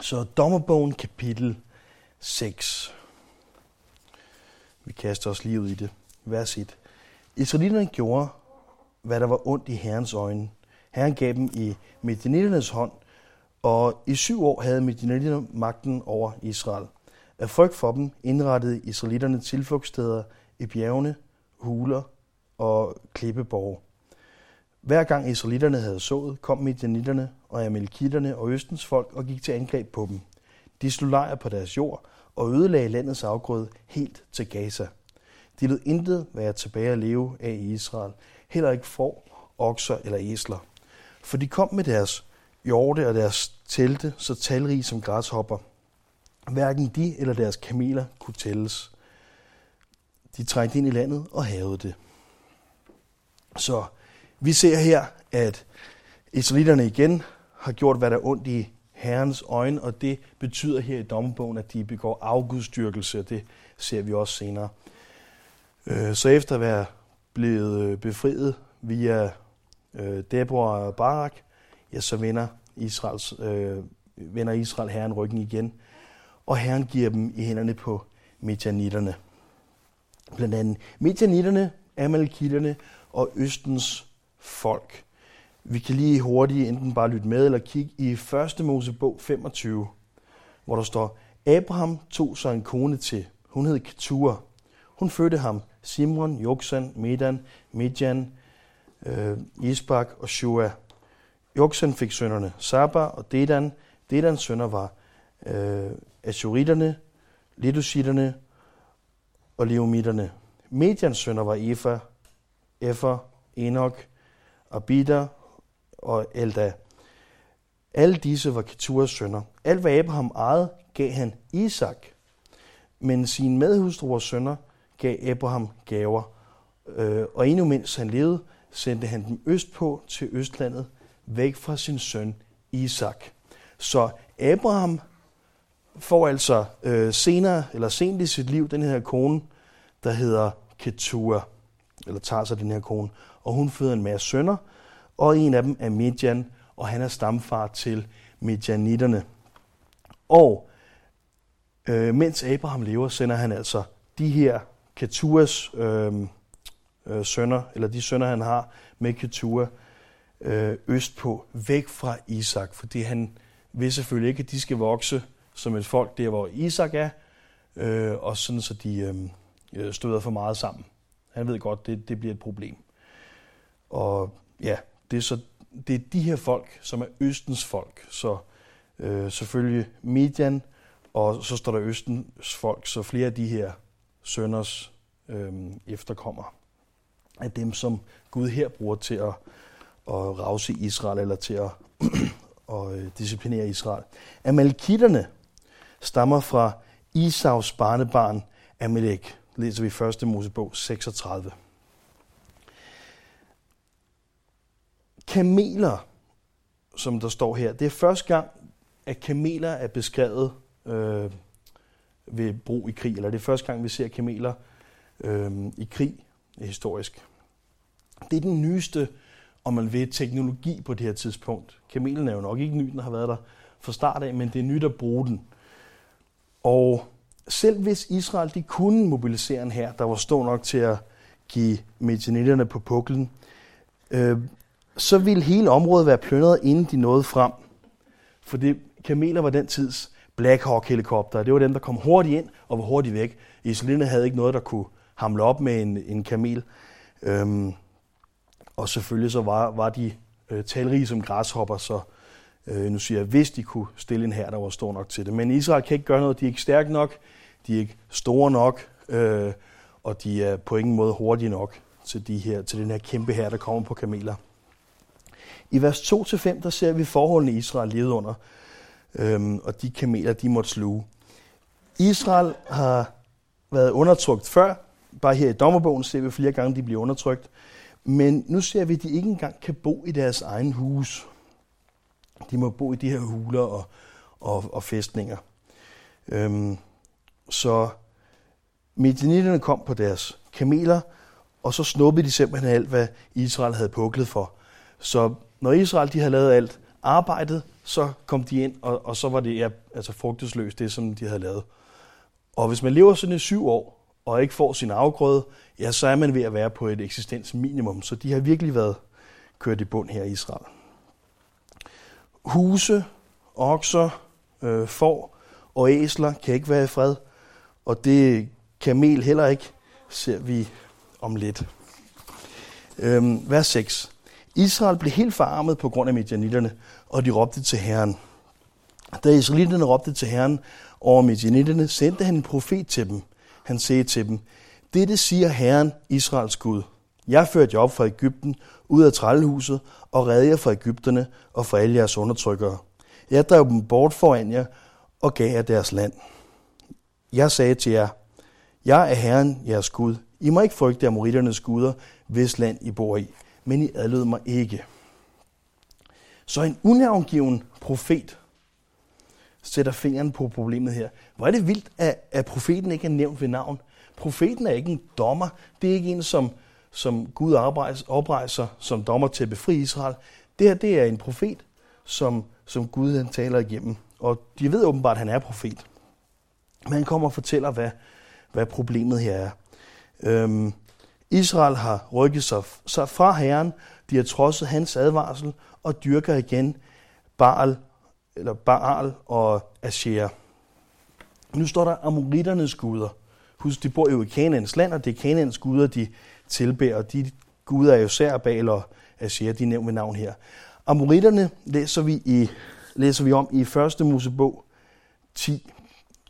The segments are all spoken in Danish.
Så dommerbogen kapitel 6. Vi kaster os lige ud i det. Vers 1. Israelitterne gjorde, hvad der var ondt i Herrens øjne. Herren gav dem i Medianitternes hånd, og i syv år havde Medianitterne magten over Israel. Af frygt for dem indrettede israelitterne tilflugtssteder i bjergene, huler og klippeborg. Hver gang israelitterne havde sået, kom midianitterne og amalekitterne og østens folk og gik til angreb på dem. De slog lejr på deres jord og ødelagde landets afgrøde helt til Gaza. De lød intet være tilbage at leve af i Israel, heller ikke får, okser eller æsler. For de kom med deres hjorte og deres telte, så talrige som græshopper. Hverken de eller deres kameler kunne tælles. De trængte ind i landet og havede det. Så vi ser her, at israelitterne igen har gjort, hvad der er ondt i Herrens øjne, og det betyder her i dommerbogen, at de begår afgudstyrkelse, og det ser vi også senere. Øh, så efter at være blevet øh, befriet via øh, Deborah og Barak, ja, så vender, Israels, øh, vender Israel herren ryggen igen, og herren giver dem i hænderne på midjanitterne. Blandt andet midjanitterne, amalekitterne og Østens folk. Vi kan lige hurtigt enten bare lytte med eller kigge i 1. Mosebog 25, hvor der står, Abraham tog sig en kone til. Hun hed Ketura. Hun fødte ham Simron, Joksan, Medan, Midjan, øh, Isbak og Shua. Joksan fik sønnerne Saba og Dedan. Dedans sønner var øh, Ashuritterne, Ledusitterne og Leomitterne. Medians sønner var Efa, Efer, Enoch, Abida og Elda. Alle disse var Keturas sønner. Alt hvad Abraham ejede, gav han Isak. Men sine medhustruers sønner gav Abraham gaver. Øh, og endnu mens han levede, sendte han dem østpå til Østlandet, væk fra sin søn Isak. Så Abraham får altså øh, senere, eller sent i sit liv, den her kone, der hedder Ketura, eller tager sig den her kone, og hun føder en masse sønner, og en af dem er Midjan, og han er stamfar til Midjanitterne. Og øh, mens Abraham lever, sender han altså de her Keturas øh, øh, sønner, eller de sønner, han har med Ketura, øh, østpå, væk fra Isak, fordi han vil selvfølgelig ikke, at de skal vokse som et folk der, hvor Isak er, øh, og sådan så de øhm, øh, støder for meget sammen. Han ved godt, det, det bliver et problem. Og ja, det er, så, det er de her folk, som er Østens folk. Så øh, selvfølgelig Midian, og så står der Østens folk, så flere af de her sønders øh, efterkommer af dem, som Gud her bruger til at, at rause Israel, eller til at, at øh, disciplinere Israel. Amalekitterne stammer fra Isaus barnebarn Amalek, læser vi 1. Mosebog 36. Kameler, som der står her, det er første gang, at kameler er beskrevet øh, ved brug i krig, eller det er første gang, vi ser kameler øh, i krig historisk. Det er den nyeste, om man vil, teknologi på det her tidspunkt. Kamelen er jo nok ikke ny, den har været der fra start af, men det er nyt at bruge den. Og selv hvis Israel de kunne mobilisere en her, der var stor nok til at give medianitterne på puklen, øh, så ville hele området være plyndret, inden de nåede frem. For det, kameler var den tids Black Hawk helikopter. Det var dem, der kom hurtigt ind og var hurtigt væk. Israelerne havde ikke noget, der kunne hamle op med en, en kamel. Øhm, og selvfølgelig så var, var de øh, talrige som græshopper, så øh, nu siger jeg, hvis de kunne stille en her, der var stor nok til det. Men Israel kan ikke gøre noget, de er ikke stærke nok, de er ikke store nok, øh, og de er på ingen måde hurtige nok til, de her, til den her kæmpe her, der kommer på kameler. I vers 2-5, der ser vi forholdene Israel levede under, øhm, og de kameler, de måtte sluge. Israel har været undertrykt før. Bare her i dommerbogen ser vi flere gange, de bliver undertrykt. Men nu ser vi, at de ikke engang kan bo i deres egen hus. De må bo i de her huler og, og, og fæstninger. Øhm, så medianitterne kom på deres kameler, og så snuppede de simpelthen alt, hvad Israel havde puklet for. Så når Israel de havde lavet alt, arbejdet, så kom de ind, og, og så var det ja, altså frugtesløst, det som de havde lavet. Og hvis man lever sådan i syv år, og ikke får sin afgrøde, ja, så er man ved at være på et eksistensminimum. Så de har virkelig været kørt i bund her i Israel. Huse, okser, øh, får og æsler kan ikke være i fred, og det kamel heller ikke, ser vi om lidt. Øhm, vers 6. Israel blev helt forarmet på grund af medianitterne, og de råbte til Herren. Da israelitterne råbte til Herren over medianitterne, sendte han en profet til dem. Han sagde til dem, Dette siger Herren, Israels Gud. Jeg førte jer op fra Ægypten, ud af trællehuset, og redde jer fra Ægypterne og fra alle jeres undertrykkere. Jeg drev dem bort foran jer og gav jer deres land. Jeg sagde til jer, jeg er Herren, jeres Gud. I må ikke frygte amoritternes guder, hvis land I bor i, men I adlød mig ikke. Så en unavngiven profet sætter fingeren på problemet her. Hvor er det vildt, at, at profeten ikke er nævnt ved navn. Profeten er ikke en dommer. Det er ikke en, som, som Gud oprejser som dommer til at befri Israel. Det her det er en profet, som, som Gud han taler igennem. Og de ved åbenbart, at han er profet. Men han kommer og fortæller, hvad, hvad problemet her er. Øhm, Israel har rykket sig, sig fra Herren, de har trodset hans advarsel og dyrker igen Baal, eller Baal og Asher. Nu står der amoritternes guder. Husk, de bor jo i Kanaans land, og det er Kanaans guder, de tilbærer. De guder er jo Særbal og Asher, de er nævnt navn her. Amoritterne læser vi, i, læser vi om i 1. Mosebog 10,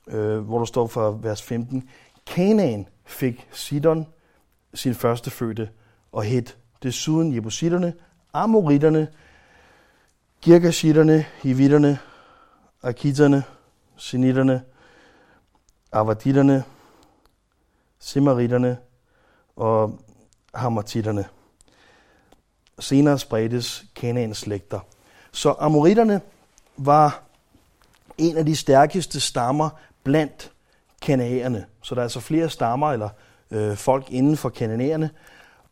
øh, hvor der står fra vers 15. Kanaan fik Sidon sin første fødte og Het. Desuden Jebusitterne, Amoritterne, Girgashitterne, Hivitterne, Akitterne, Sinitterne, Avaditterne, Simaritterne og hamartitterne. Senere spredtes Kanaans slægter. Så amoritterne var en af de stærkeste stammer blandt kanæerne. Så der er altså flere stammer eller øh, folk inden for kananæerne.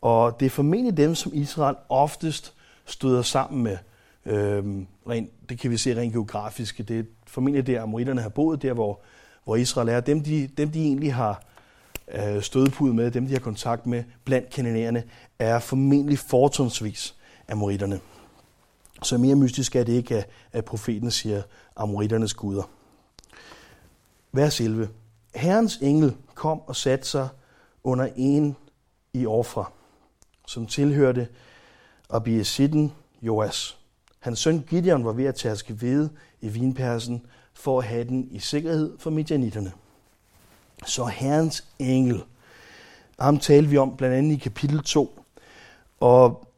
Og det er formentlig dem, som Israel oftest støder sammen med. Øh, rent, det kan vi se rent geografisk. Det er formentlig der, amoritterne har boet, der hvor, hvor Israel er. Dem de, dem, de egentlig har øh, stødepud med, dem de har kontakt med blandt kananæerne, er formentlig fortrinsvis amoritterne. Så mere mystisk er det ikke, at profeten siger amoritternes guder. Vers 11. Herrens engel kom og satte sig under en i Orfra, som tilhørte Abiesitten Joas. Hans søn Gideon var ved at tærske hvede i vinpersen for at have den i sikkerhed for midjanitterne. Så Herrens engel, ham talte vi om blandt andet i kapitel 2. Og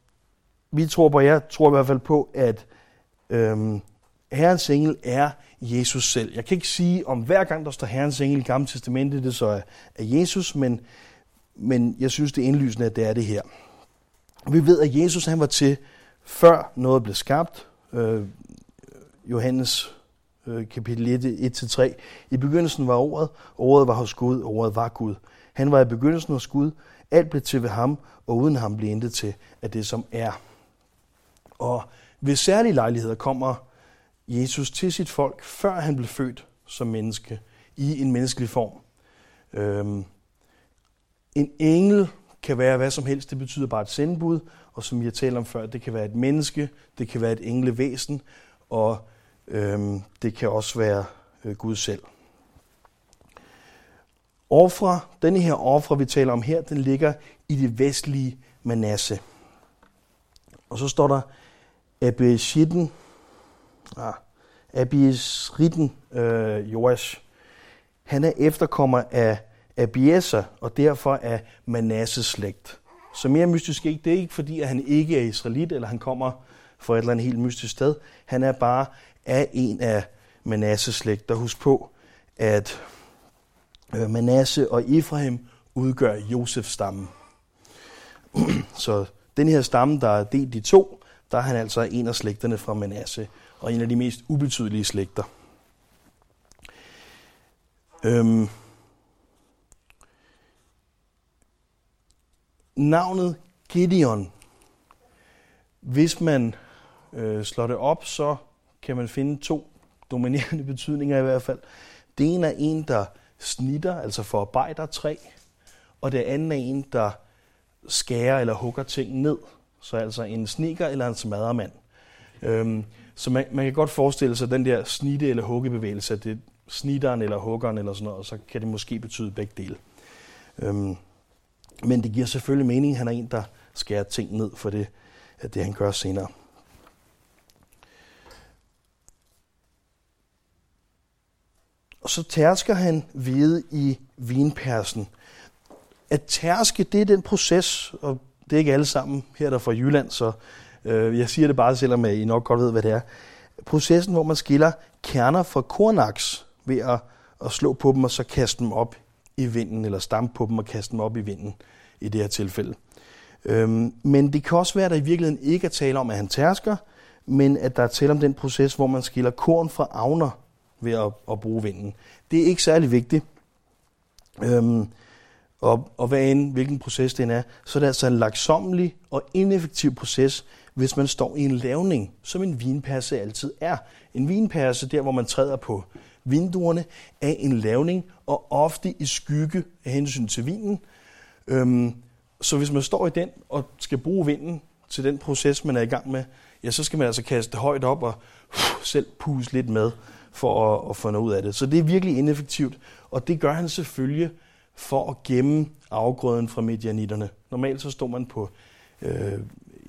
vi tror på, jeg tror i hvert fald på, at øhm, Herrens engel er Jesus selv. Jeg kan ikke sige, om hver gang der står Herrens engel i Gamle Testamentet, det så er, er Jesus, men, men jeg synes, det er indlysende, at det er det her. Vi ved, at Jesus han var til, før noget blev skabt. Øh, Johannes øh, kapitel 1-3. I begyndelsen var ordet, ordet var hos Gud, ordet var Gud. Han var i begyndelsen hos Gud. Alt blev til ved ham, og uden ham blev intet til af det, som er. Og ved særlige lejligheder kommer Jesus til sit folk, før han blev født som menneske, i en menneskelig form. Øhm, en engel kan være hvad som helst, det betyder bare et sendbud, og som vi har talt om før, det kan være et menneske, det kan være et englevæsen, og øhm, det kan også være øh, Gud selv. Ofra, denne her ofre, vi taler om her, den ligger i det vestlige Manasse. Og så står der Abishitten, ah, Abisritten øh, Joash. Han er efterkommer af Abiezer og derfor af Manasses slægt. Så mere mystisk ikke. Det er ikke fordi, at han ikke er israelit, eller han kommer fra et eller andet helt mystisk sted. Han er bare af en af Manasses slægter. Husk på, at øh, Manasse og Efraim udgør Josefs stamme. Så den her stamme, der er delt i to, der er han altså en af slægterne fra Manasse, og en af de mest ubetydelige slægter. Øhm, navnet Gideon, hvis man øh, slår det op, så kan man finde to dominerende betydninger i hvert fald. Det ene er en, der snitter, altså forarbejder træ, og det andet er en, der skærer eller hugger ting ned. Så altså en snikker eller en smadremand. Øhm, så man, man kan godt forestille sig den der snitte- eller huggebevægelse, at det er snitteren eller huggeren eller sådan noget, og så kan det måske betyde begge dele. Øhm, men det giver selvfølgelig mening, at han er en, der skærer ting ned for det, at det han gør senere. Og så tærsker han hvide i vinpersen. At tærske, det er den proces, og det er ikke alle sammen her der fra Jylland, så øh, jeg siger det bare, selvom I nok godt ved, hvad det er. Processen, hvor man skiller kerner fra kornaks ved at, at slå på dem og så kaste dem op i vinden, eller stampe på dem og kaste dem op i vinden i det her tilfælde. Øhm, men det kan også være, at der i virkeligheden ikke er tale om, at han tærsker, men at der er tale om den proces, hvor man skiller korn fra avner ved at, at bruge vinden. Det er ikke særlig vigtigt. Øhm, og, og hvad end hvilken proces det er, så er det altså en laksomlig og ineffektiv proces, hvis man står i en lavning, som en vinperse altid er. En vinperse, der hvor man træder på vinduerne, er en lavning, og ofte i skygge af hensyn til vinen. Øhm, så hvis man står i den og skal bruge vinden til den proces, man er i gang med, ja, så skal man altså kaste højt op og uh, selv puse lidt med for at, at få noget ud af det. Så det er virkelig ineffektivt, og det gør han selvfølgelig for at gemme afgrøden fra medianitterne. Normalt så står man på øh,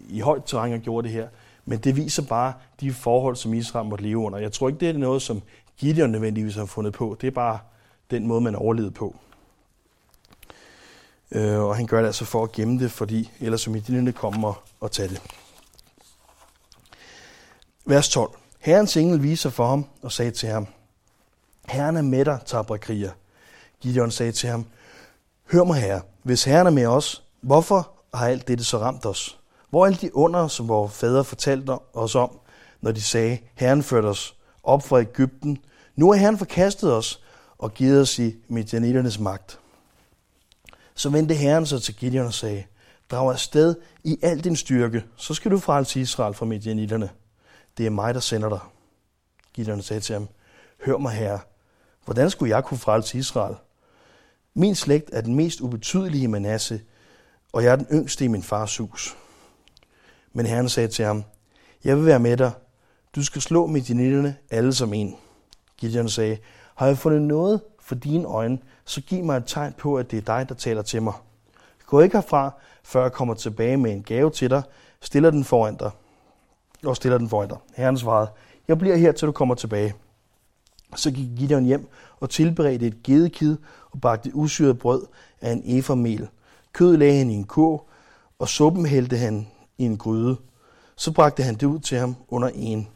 i højt terræn og gjorde det her, men det viser bare de forhold, som Israel måtte leve under. Jeg tror ikke, det er noget, som Gideon nødvendigvis har fundet på. Det er bare den måde, man overlevede på. Øh, og han gør det altså for at gemme det, fordi ellers som medianerne kommer og tager det. Vers 12. Herrens engel viser for ham og sagde til ham, Herren er med dig, Tabrakriger. Gideon sagde til ham, Hør mig herre, hvis Herren er med os, hvorfor har alt dette så ramt os? Hvor er alle de under, som vores fædre fortalte os om, når de sagde, Herren førte os op fra Ægypten. Nu er Herren forkastet os og givet os i midjanitternes magt. Så vendte Herren sig til Gideon og sagde, Drag afsted i al din styrke, så skal du frelse Israel fra midjanitterne. Det er mig, der sender dig. Gideon sagde til ham, Hør mig herre, hvordan skulle jeg kunne frelse Israel? Min slægt er den mest ubetydelige i Manasse, og jeg er den yngste i min fars hus. Men Herren sagde til ham, Jeg vil være med dig. Du skal slå midjanitterne alle som en. Gideon sagde, Har jeg fundet noget for dine øjne, så giv mig et tegn på, at det er dig, der taler til mig. Gå ikke herfra, før jeg kommer tilbage med en gave til dig, stiller den foran dig. Og stiller den foran dig. Herren svarede, jeg bliver her, til du kommer tilbage. Så gik Gideon hjem og tilberedte et gedekid og bagte usyret brød af en efermel. Kød lagde han i en kurv, og suppen hældte han i en gryde. Så bragte han det ud til ham under en.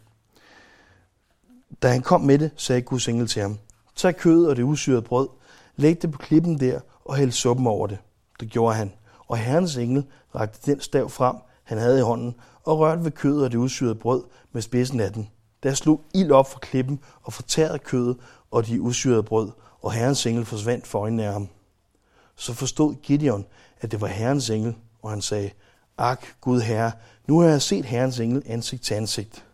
Da han kom med det, sagde Guds engel til ham, Tag kød og det usyrede brød, læg det på klippen der og hæld suppen over det. Det gjorde han, og herrens engel rakte den stav frem, han havde i hånden, og rørte ved kødet og det usyrede brød med spidsen af den. Der slog ild op fra klippen og fortærede kødet og de usyrede brød, og herrens engel forsvandt for øjnene af ham. Så forstod Gideon, at det var herrens engel, og han sagde, Ak, Gud Herre, nu har jeg set herrens engel ansigt til ansigt.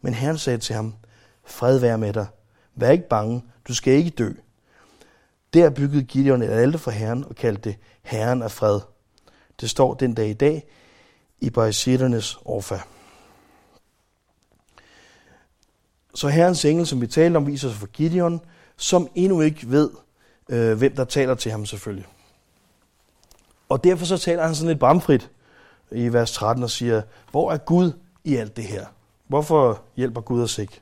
Men herren sagde til ham, Fred være med dig. Vær ikke bange, du skal ikke dø. Der byggede Gideon et alter for herren og kaldte det Herren af fred. Det står den dag i dag i Baisitternes orfa. Så herrens engel, som vi talte om, viser sig for Gideon, som endnu ikke ved, øh, hvem der taler til ham selvfølgelig. Og derfor så taler han sådan lidt bramfrit i vers 13 og siger, hvor er Gud i alt det her? Hvorfor hjælper Gud os ikke?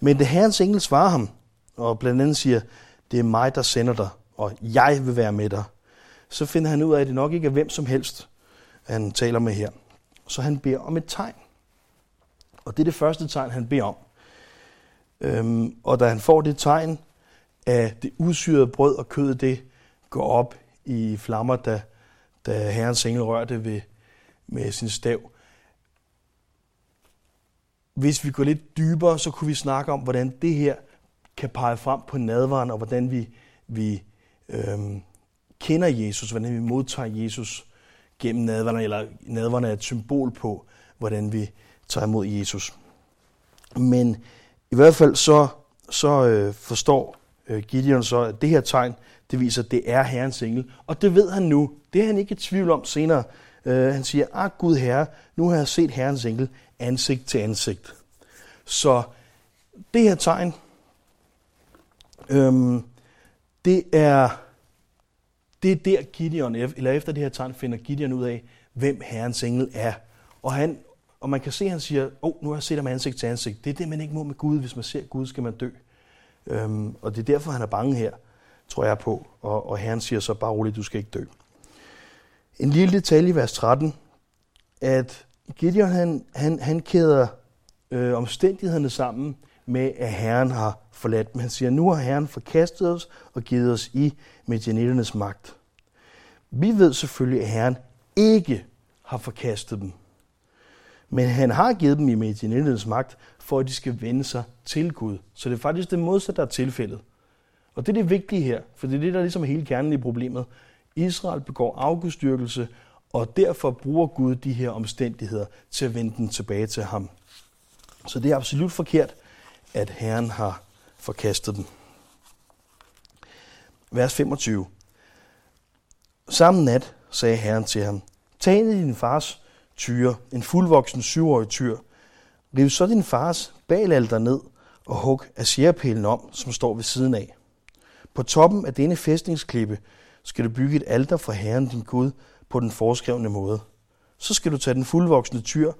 Men det herrens engel svarer ham, og blandt andet siger, det er mig, der sender dig, og jeg vil være med dig. Så finder han ud af, at det nok ikke er hvem som helst, han taler med her. Så han beder om et tegn. Og det er det første tegn, han beder om. Øhm, og da han får det tegn, at det udsyrede brød og kød, det går op i flammer, da, da herrens engel rørte ved, med sin stav. Hvis vi går lidt dybere, så kunne vi snakke om, hvordan det her kan pege frem på nadvaren, og hvordan vi, vi øhm, kender Jesus, hvordan vi modtager Jesus gennem nadvaren, eller nadvaren er et symbol på, hvordan vi tager imod Jesus. Men i hvert fald så, så øh, forstår øh, Gideon så, at det her tegn, det viser, at det er Herrens engel. Og det ved han nu. Det er han ikke i tvivl om senere. Øh, han siger, ah Gud Herre, nu har jeg set Herrens engel ansigt til ansigt. Så det her tegn, øhm, det er det er der Gideon, eller efter det her tegn, finder Gideon ud af, hvem Herrens engel er. Og, han, og man kan se, at han siger, åh, oh, nu har jeg set ham ansigt til ansigt. Det er det, man ikke må med Gud. Hvis man ser Gud, skal man dø. Øhm, og det er derfor, han er bange her, tror jeg på. Og, og Herren siger så, bare roligt, du skal ikke dø. En lille detalje i vers 13, at Gideon, han, han, han kæder øh, omstændighederne sammen med, at Herren har forladt dem. Han siger, nu har Herren forkastet os og givet os i medianitternes magt. Vi ved selvfølgelig, at Herren ikke har forkastet dem. Men han har givet dem i medianitternes magt, for at de skal vende sig til Gud. Så det er faktisk det modsatte, der er tilfældet. Og det er det vigtige her, for det er det, der ligesom er ligesom hele kernen i problemet. Israel begår afgudstyrkelse, og derfor bruger Gud de her omstændigheder til at vende den tilbage til ham. Så det er absolut forkert, at Herren har forkastet dem. Vers 25. Samme nat sagde Herren til ham, tag ind i din fars tyre, en fuldvoksen syvårig tyr. Riv så din fars balalter ned og hug asjerpælen om, som står ved siden af. På toppen af denne fæstningsklippe skal du bygge et alter for Herren din Gud på den foreskrevne måde. Så skal du tage den fuldvoksne tyr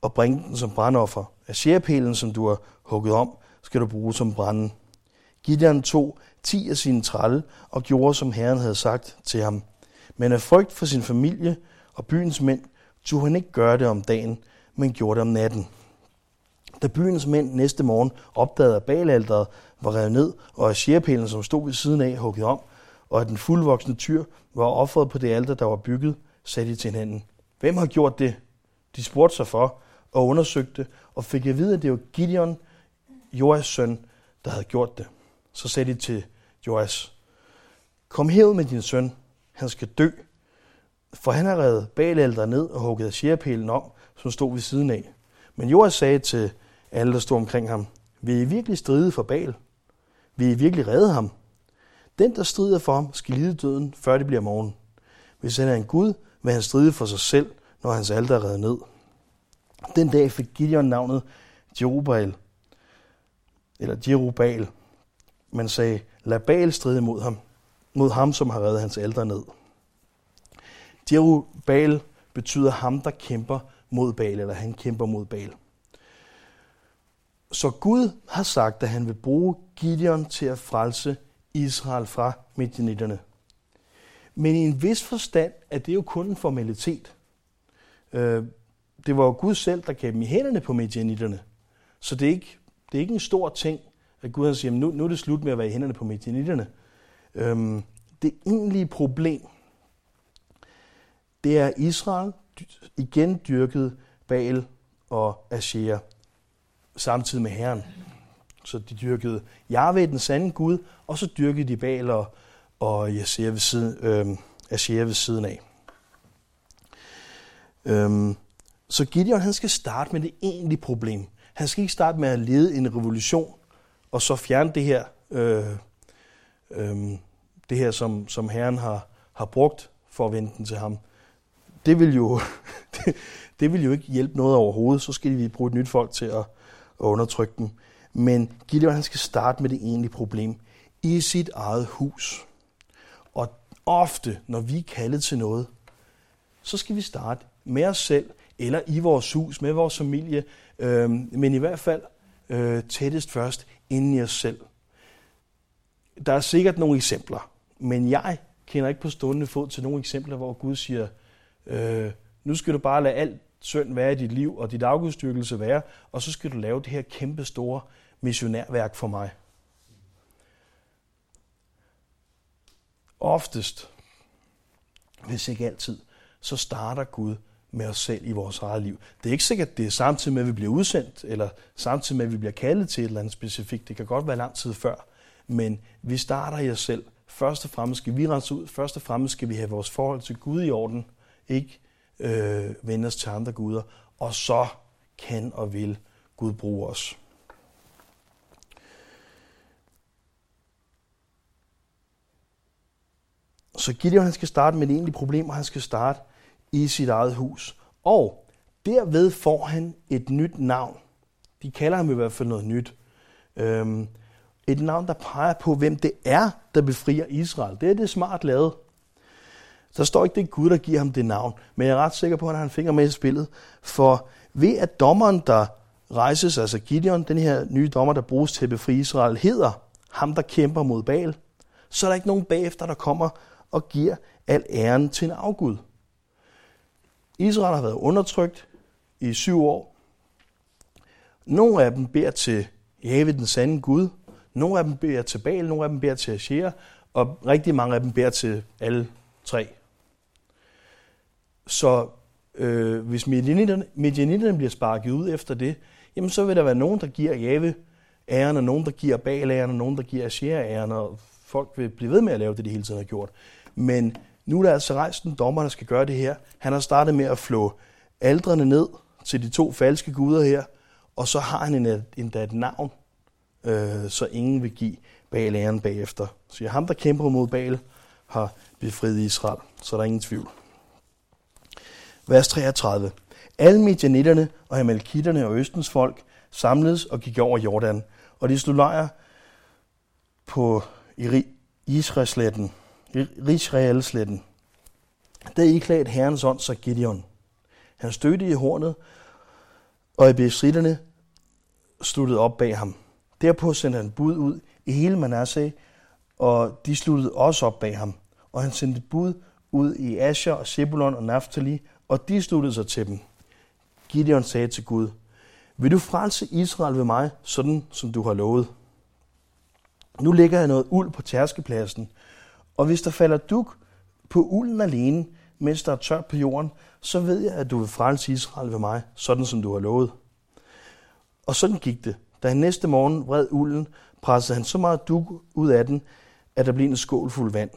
og bringe den som brandoffer. Asherpælen, som du har hugget om, skal du bruge som branden. Gideon tog ti af sine tralle og gjorde, som Herren havde sagt til ham. Men af frygt for sin familie og byens mænd, tog han ikke gøre det om dagen, men gjorde det om natten. Da byens mænd næste morgen opdagede, at balalteret var revet ned, og at som stod ved siden af, hugget om, og at den fuldvoksne tyr var offret på det alter, der var bygget, sagde de til hinanden. Hvem har gjort det? De spurgte sig for og undersøgte, og fik at vide, at det var Gideon, Joas søn, der havde gjort det. Så sagde de til Joas, kom herud med din søn, han skal dø, for han har reddet balældre ned og hugget sjerpælen om, som stod ved siden af. Men Joas sagde til alle, der stod omkring ham, vil I virkelig stride for Bal? Vil I virkelig redde ham? Den, der strider for ham, skal lide døden, før det bliver morgen. Hvis han er en Gud, vil han stride for sig selv, når hans alter er reddet ned. Den dag fik Gideon navnet Jerubal, eller Jerubal. Man sagde, lad Baal stride mod ham, mod ham, som har reddet hans alter ned. Jerubal betyder ham, der kæmper mod Baal, eller han kæmper mod Baal. Så Gud har sagt, at han vil bruge Gideon til at frelse Israel fra midjanitterne. Men i en vis forstand er det jo kun en formalitet. Øh, det var jo Gud selv, der gav dem i hænderne på midjanitterne. Så det er ikke, det er ikke en stor ting, at Gud har siger, nu, nu er det slut med at være i hænderne på midjanitterne. Øhm, det egentlige problem, det er Israel igen dyrket Baal og Asher samtidig med Herren. Så de dyrkede Jahve, den sande Gud, og så dyrkede de Baal og, og Asher ved siden, øh, Asher ved siden af. Øhm, så Gideon han skal starte med det egentlige problem. Han skal ikke starte med at lede en revolution, og så fjerne det her, øh, øh, det her som, som Herren har, har brugt for at vende den til ham. Det vil, jo, det, det vil jo ikke hjælpe noget overhovedet. Så skal vi bruge et nyt folk til at, at undertrykke dem. Men Gideon han skal starte med det egentlige problem i sit eget hus. Og ofte, når vi er kaldet til noget, så skal vi starte med os selv, eller i vores hus, med vores familie, øh, men i hvert fald øh, tættest først inden i os selv. Der er sikkert nogle eksempler, men jeg kender ikke på stående fod til nogle eksempler, hvor Gud siger, øh, nu skal du bare lade alt synd være i dit liv, og dit afgudstyrkelse være, og så skal du lave det her kæmpe store missionærværk for mig. Oftest, hvis ikke altid, så starter Gud med os selv i vores eget liv. Det er ikke sikkert, at det er samtidig med, at vi bliver udsendt, eller samtidig med, at vi bliver kaldet til et eller andet specifikt. Det kan godt være lang tid før. Men vi starter i os selv. Først og fremmest skal vi rense ud. Først og fremmest skal vi have vores forhold til Gud i orden. Ikke øh, vende os til andre guder. Og så kan og vil Gud bruge os. Så Gideon han skal starte med et egentligt problem, og han skal starte i sit eget hus. Og derved får han et nyt navn. De kalder ham i hvert fald noget nyt. Øhm, et navn, der peger på, hvem det er, der befrier Israel. Det er det smart lavet. Der står ikke, det er Gud, der giver ham det navn. Men jeg er ret sikker på, at han har en finger med i spillet. For ved at dommeren, der rejses, altså Gideon, den her nye dommer, der bruges til at befri Israel, hedder ham, der kæmper mod Baal, så er der ikke nogen bagefter, der kommer og giver al æren til en afgud. Israel har været undertrykt i syv år. Nogle af dem beder til Jave, den sande Gud. Nogle af dem beder til Baal, nogle af dem beder til Asher, og rigtig mange af dem beder til alle tre. Så øh, hvis medianitterne bliver sparket ud efter det, jamen så vil der være nogen, der giver Jave æren, og nogen, der giver Baal æren, og nogen, der giver Asher æren, og folk vil blive ved med at lave det, de hele tiden har gjort. Men nu er der altså rejst en dommer, der skal gøre det her. Han har startet med at flå aldrene ned til de to falske guder her, og så har han endda et navn, øh, så ingen vil give Baal æren bagefter. Så ham, der kæmper mod Baal, har befriet Israel, så der er ingen tvivl. Vers 33. Alle medianitterne og amalekitterne og Østens folk samledes og gik over Jordan, og de slog lejr på Israelsletten, Rigsrealsletten. Der iklædt herrens ånd så Gideon. Han stødte i hornet, og i besritterne sluttede op bag ham. Derpå sendte han bud ud i hele Manasseh, og de sluttede også op bag ham. Og han sendte bud ud i Asher og Zebulon og Naphtali, og de sluttede sig til dem. Gideon sagde til Gud, vil du frelse Israel ved mig, sådan som du har lovet? Nu lægger jeg noget uld på tærskepladsen, og hvis der falder duk på ulden alene, mens der er tørt på jorden, så ved jeg, at du vil frelse Israel ved mig, sådan som du har lovet. Og sådan gik det. Da han næste morgen vred ulden, pressede han så meget duk ud af den, at der blev en skål fuld vand.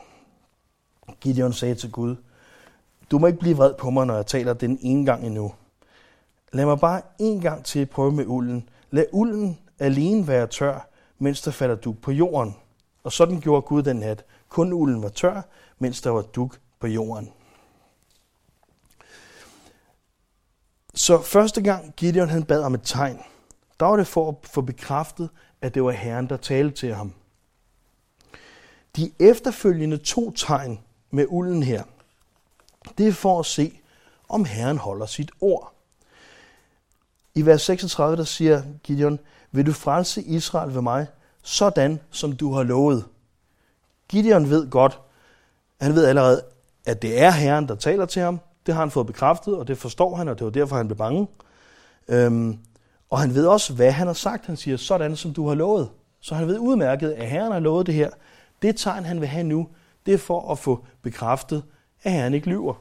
Gideon sagde til Gud, du må ikke blive vred på mig, når jeg taler den ene gang endnu. Lad mig bare en gang til prøve med ulden. Lad ulden alene være tør, mens der falder duk på jorden. Og sådan gjorde Gud den nat. Kun ulden var tør, mens der var duk på jorden. Så første gang Gideon han bad om et tegn, der var det for at få bekræftet, at det var Herren, der talte til ham. De efterfølgende to tegn med ulden her, det er for at se, om Herren holder sit ord. I vers 36, der siger Gideon, vil du frelse Israel ved mig, sådan som du har lovet. Gideon ved godt, han ved allerede, at det er Herren, der taler til ham. Det har han fået bekræftet, og det forstår han, og det var derfor, han blev bange. Øhm, og han ved også, hvad han har sagt. Han siger, sådan som du har lovet. Så han ved udmærket, at Herren har lovet det her. Det tegn, han vil have nu, det er for at få bekræftet, at Herren ikke lyver.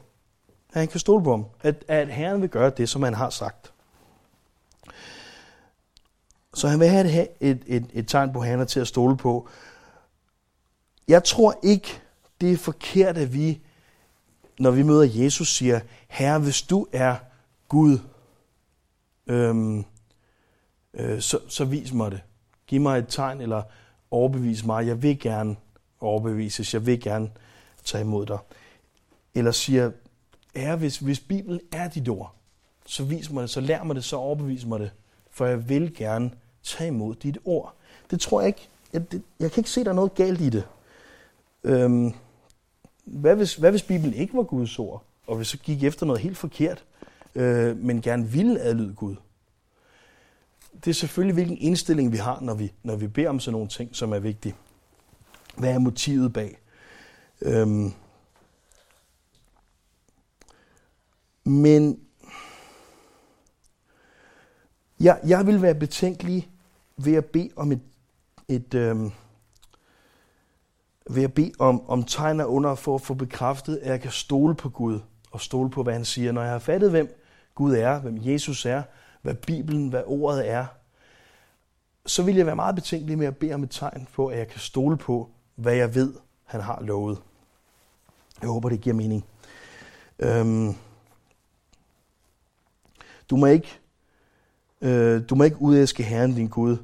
At han kan stole på ham. At, at Herren vil gøre det, som han har sagt. Så han vil have et, et, et, et tegn på Herren til at stole på. Jeg tror ikke, det er forkert, at vi, når vi møder Jesus, siger, Herre, hvis du er Gud, øhm, øh, så, så vis mig det. Giv mig et tegn, eller overbevis mig. Jeg vil gerne overbevises. Jeg vil gerne tage imod dig. Eller siger, Herre, hvis, hvis Bibelen er dit ord, så vis mig det, så lær mig det, så overbevis mig det. For jeg vil gerne tage imod dit ord. Det tror jeg ikke. Jeg, det, jeg kan ikke se, der er noget galt i det. Øhm, hvad, hvis, hvad hvis Bibelen ikke var Guds ord, og vi så gik efter noget helt forkert, øh, men gerne ville adlyde Gud? Det er selvfølgelig, hvilken indstilling vi har, når vi, når vi beder om sådan nogle ting, som er vigtige. Hvad er motivet bag? Øhm, men jeg, jeg vil være betænkelig ved at bede om et, et øhm, ved at bede om, om tegner under for at få bekræftet, at jeg kan stole på Gud og stole på, hvad han siger. Når jeg har fattet, hvem Gud er, hvem Jesus er, hvad Bibelen, hvad ordet er, så vil jeg være meget betænkelig med at bede om et tegn på, at jeg kan stole på, hvad jeg ved, han har lovet. Jeg håber, det giver mening. Øhm, du må ikke Øh, du må ikke udæske Herren din Gud,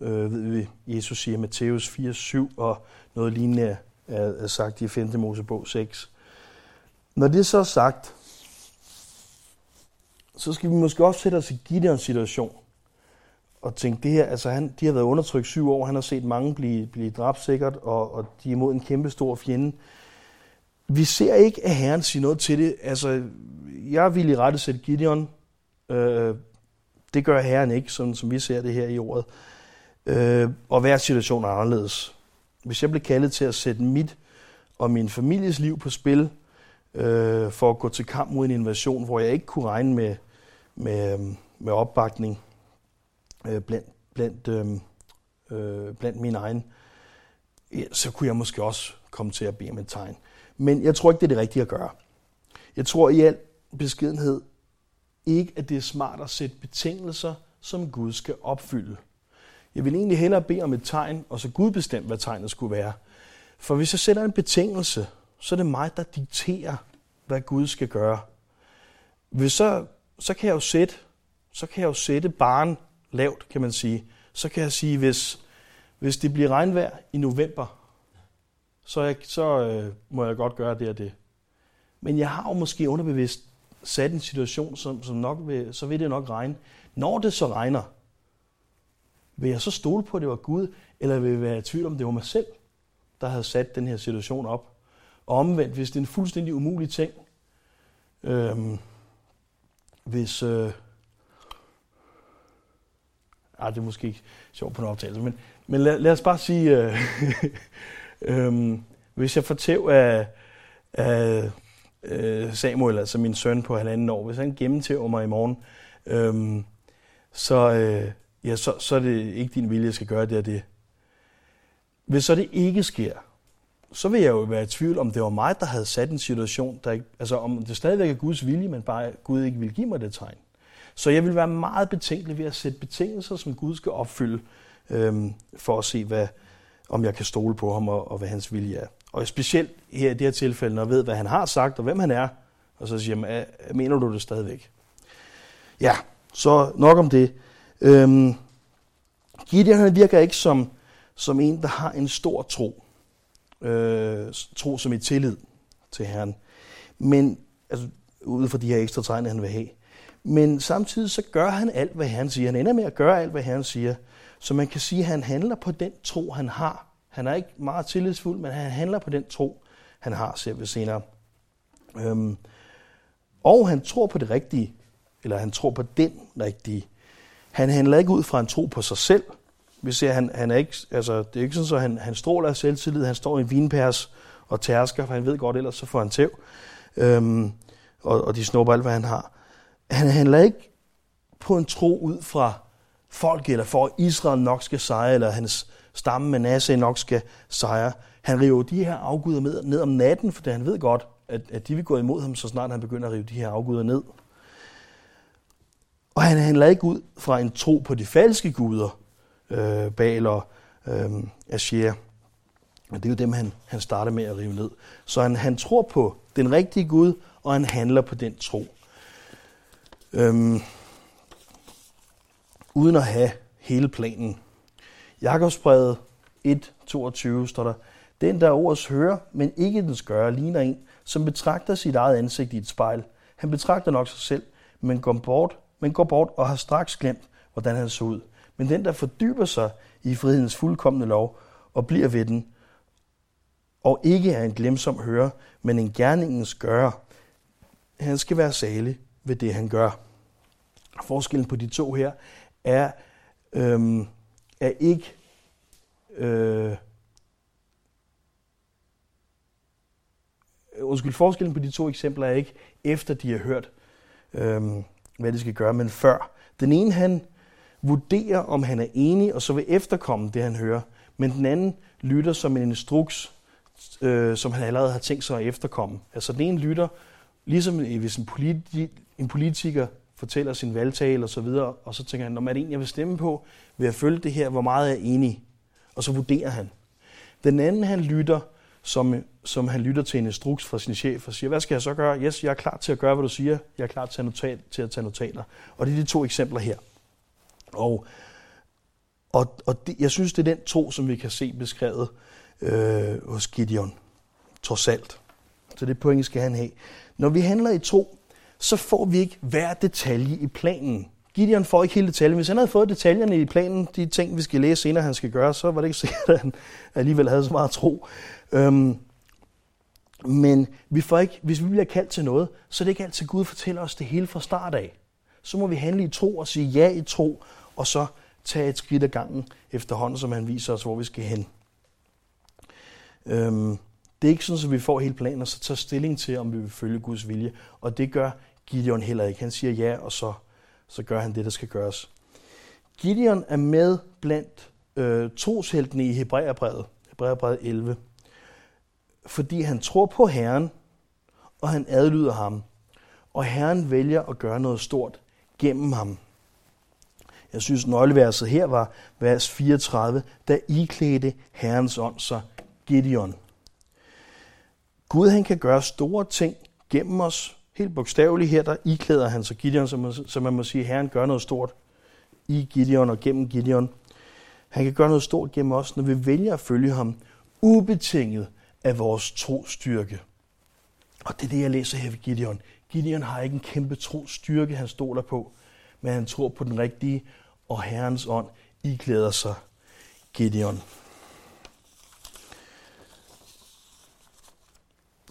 øh, ved vi, Jesus siger Matthæus 4:7, og noget lignende er, sagt i 5. Mosebog 6. Når det så er sagt, så skal vi måske også sætte os i Gideons situation og tænke, det her, altså han, de har været undertrykt syv år, han har set mange blive, blive dræbt sikkert, og, og de er imod en kæmpe stor fjende. Vi ser ikke, at Herren siger noget til det. Altså, jeg vil i rette sætte Gideon. Øh, det gør Herren ikke, som, som vi ser det her i ordet. Øh, og hver situation er anderledes. Hvis jeg blev kaldet til at sætte mit og min families liv på spil, øh, for at gå til kamp mod en invasion, hvor jeg ikke kunne regne med, med, øhm, med opbakning øh, blandt, blandt, øh, øh, blandt min egen, ja, så kunne jeg måske også komme til at bede om et tegn. Men jeg tror ikke, det er det rigtige at gøre. Jeg tror i al beskedenhed ikke, at det er smart at sætte betingelser, som Gud skal opfylde. Jeg vil egentlig hellere bede om et tegn, og så Gud bestemt, hvad tegnet skulle være. For hvis jeg sætter en betingelse, så er det mig, der dikterer, hvad Gud skal gøre. Hvis så, så kan jeg jo sætte, så kan jeg jo sætte barn lavt, kan man sige. Så kan jeg sige, hvis, hvis det bliver regnvejr i november, så, jeg, så øh, må jeg godt gøre det og det. Men jeg har jo måske underbevidst sat en situation, som, som nok vil, så vil det nok regne. Når det så regner, vil jeg så stole på, at det var Gud, eller vil jeg være i tvivl om, det var mig selv, der havde sat den her situation op? Og omvendt, hvis det er en fuldstændig umulig ting, øhm, hvis... Øh, ej, det er måske ikke sjovt på en optagelse, men, men lad, lad os bare sige, øh, øh, hvis jeg får tæv af, af øh, Samuel, altså min søn på halvanden år, hvis han gennemtæver mig i morgen, øh, så, øh, ja, så, så er det ikke din vilje, at jeg skal gøre det og det. Hvis så det ikke sker, så vil jeg jo være i tvivl, om det var mig, der havde sat en situation, der ikke, altså om det stadigvæk er Guds vilje, men bare Gud ikke vil give mig det tegn. Så jeg vil være meget betænkelig ved at sætte betingelser, som Gud skal opfylde, øhm, for at se, hvad, om jeg kan stole på ham og, og hvad hans vilje er. Og specielt her i det her tilfælde, når jeg ved, hvad han har sagt og hvem han er, og så siger jeg, øh, mener du det stadigvæk? Ja, så nok om det. Øhm, Gideon han virker ikke som, som en, der har en stor tro. Øh, tro som i tillid til Herren. Men altså, ud fra de her ekstra tegn, han vil have. Men samtidig så gør han alt, hvad han siger. Han ender med at gøre alt, hvad han siger. Så man kan sige, at han handler på den tro, han har. Han er ikke meget tillidsfuld, men han handler på den tro, han har, ser vi senere. Øhm, og han tror på det rigtige, eller han tror på den rigtige. Han handler ikke ud fra en tro på sig selv. Vi ser, han, han er ikke, altså, det er ikke sådan, at han, han stråler af selvtillid. Han står i vinpærs og tærsker, for han ved godt, ellers så får han tæv. Øhm, og, og de snupper alt, hvad han har. Han handler ikke på en tro ud fra folk, eller for at Israel nok skal sejre, eller hans stamme Manasseh nok skal sejre. Han river de her afguder ned om natten, for han ved godt, at, at de vil gå imod ham, så snart han begynder at rive de her afguder ned. Og han handler ikke ud fra en tro på de falske guder, øh, Baal og øh, Asher. Men det er jo dem, han, han starter med at rive ned. Så han, han tror på den rigtige Gud, og han handler på den tro. Øhm, uden at have hele planen. Jakobsbrevet 1.22 står der, Den der ordets hører, men ikke dens gør, ligner en, som betragter sit eget ansigt i et spejl. Han betragter nok sig selv, men går bort, men går bort og har straks glemt, hvordan han så ud. Men den, der fordyber sig i frihedens fuldkommende lov og bliver ved den, og ikke er en glemsom hører, men en gerningens gør, han skal være salig ved det, han gør. Forskellen på de to her er, øhm, er ikke øh, undskyld, forskellen på de to eksempler er ikke efter de har hørt, øhm, hvad de skal gøre, men før. Den ene, han vurderer, om han er enig, og så vil efterkomme det, han hører. Men den anden lytter som en instruks, øh, som han allerede har tænkt sig at efterkomme. Altså den ene lytter, ligesom hvis en, politi- en politiker fortæller sin valgtale og så videre, og så tænker han, om er det en, jeg vil stemme på? Vil jeg følge det her? Hvor meget er jeg enig? Og så vurderer han. Den anden, han lytter, som, som han lytter til en instruks fra sin chef og siger, hvad skal jeg så gøre? Yes, jeg er klar til at gøre, hvad du siger. Jeg er klar til at, notat, til at tage notater. Og det er de to eksempler her. Og, og, og det, jeg synes, det er den tro, som vi kan se beskrevet øh, hos Gideon, trods alt. Så det point skal han have. Når vi handler i tro, så får vi ikke hver detalje i planen. Gideon får ikke hele detaljen. Hvis han havde fået detaljerne i planen, de ting, vi skal læse senere, han skal gøre, så var det ikke sikkert, at han alligevel havde så meget tro. Øhm, men vi får ikke, hvis vi bliver kaldt til noget, så er det ikke altid, Gud fortæller os det hele fra start af. Så må vi handle i tro og sige ja i tro, og så tage et skridt ad gangen efterhånden, som han viser os, hvor vi skal hen. Øhm, det er ikke sådan, at vi får hele planen, og så tager stilling til, om vi vil følge Guds vilje. Og det gør Gideon heller ikke. Han siger ja, og så, så gør han det, der skal gøres. Gideon er med blandt øh, trosheltene i Hebræerbrevet, Hebræerbrevet 11, fordi han tror på Herren, og han adlyder ham. Og Herren vælger at gøre noget stort gennem ham. Jeg synes, nøgleverset her var vers 34, da iklædte Herrens ånd sig Gideon. Gud han kan gøre store ting gennem os. Helt bogstaveligt her, der iklæder han sig Gideon, så man, så man må sige, at Herren gør noget stort i Gideon og gennem Gideon. Han kan gøre noget stort gennem os, når vi vælger at følge ham, ubetinget af vores trostyrke. Og det er det, jeg læser her ved Gideon. Gideon har ikke en kæmpe trostyrke, han stoler på, men han tror på den rigtige, og Herrens ånd iklæder sig Gideon.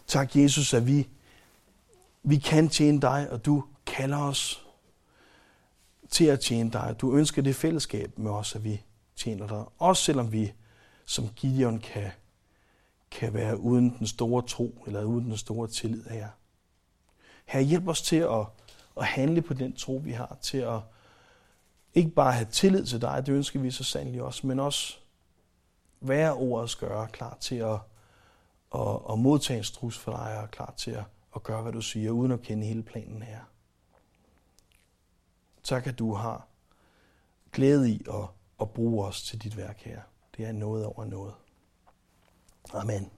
Tak, Jesus, at vi, vi kan tjene dig, og du kalder os til at tjene dig. Du ønsker det fællesskab med os, at vi tjener dig. Også selvom vi som Gideon kan, kan være uden den store tro, eller uden den store tillid af jer. Her hjælp os til at, at handle på den tro, vi har, til at ikke bare have tillid til dig, det ønsker vi så sandelig også, men også være ordets gøre, klar til at at, og modtage en strus for dig og er klar til at, og gøre, hvad du siger, uden at kende hele planen her. Tak, at du har glæde i at, at bruge os til dit værk her. Det er noget over noget. Amen.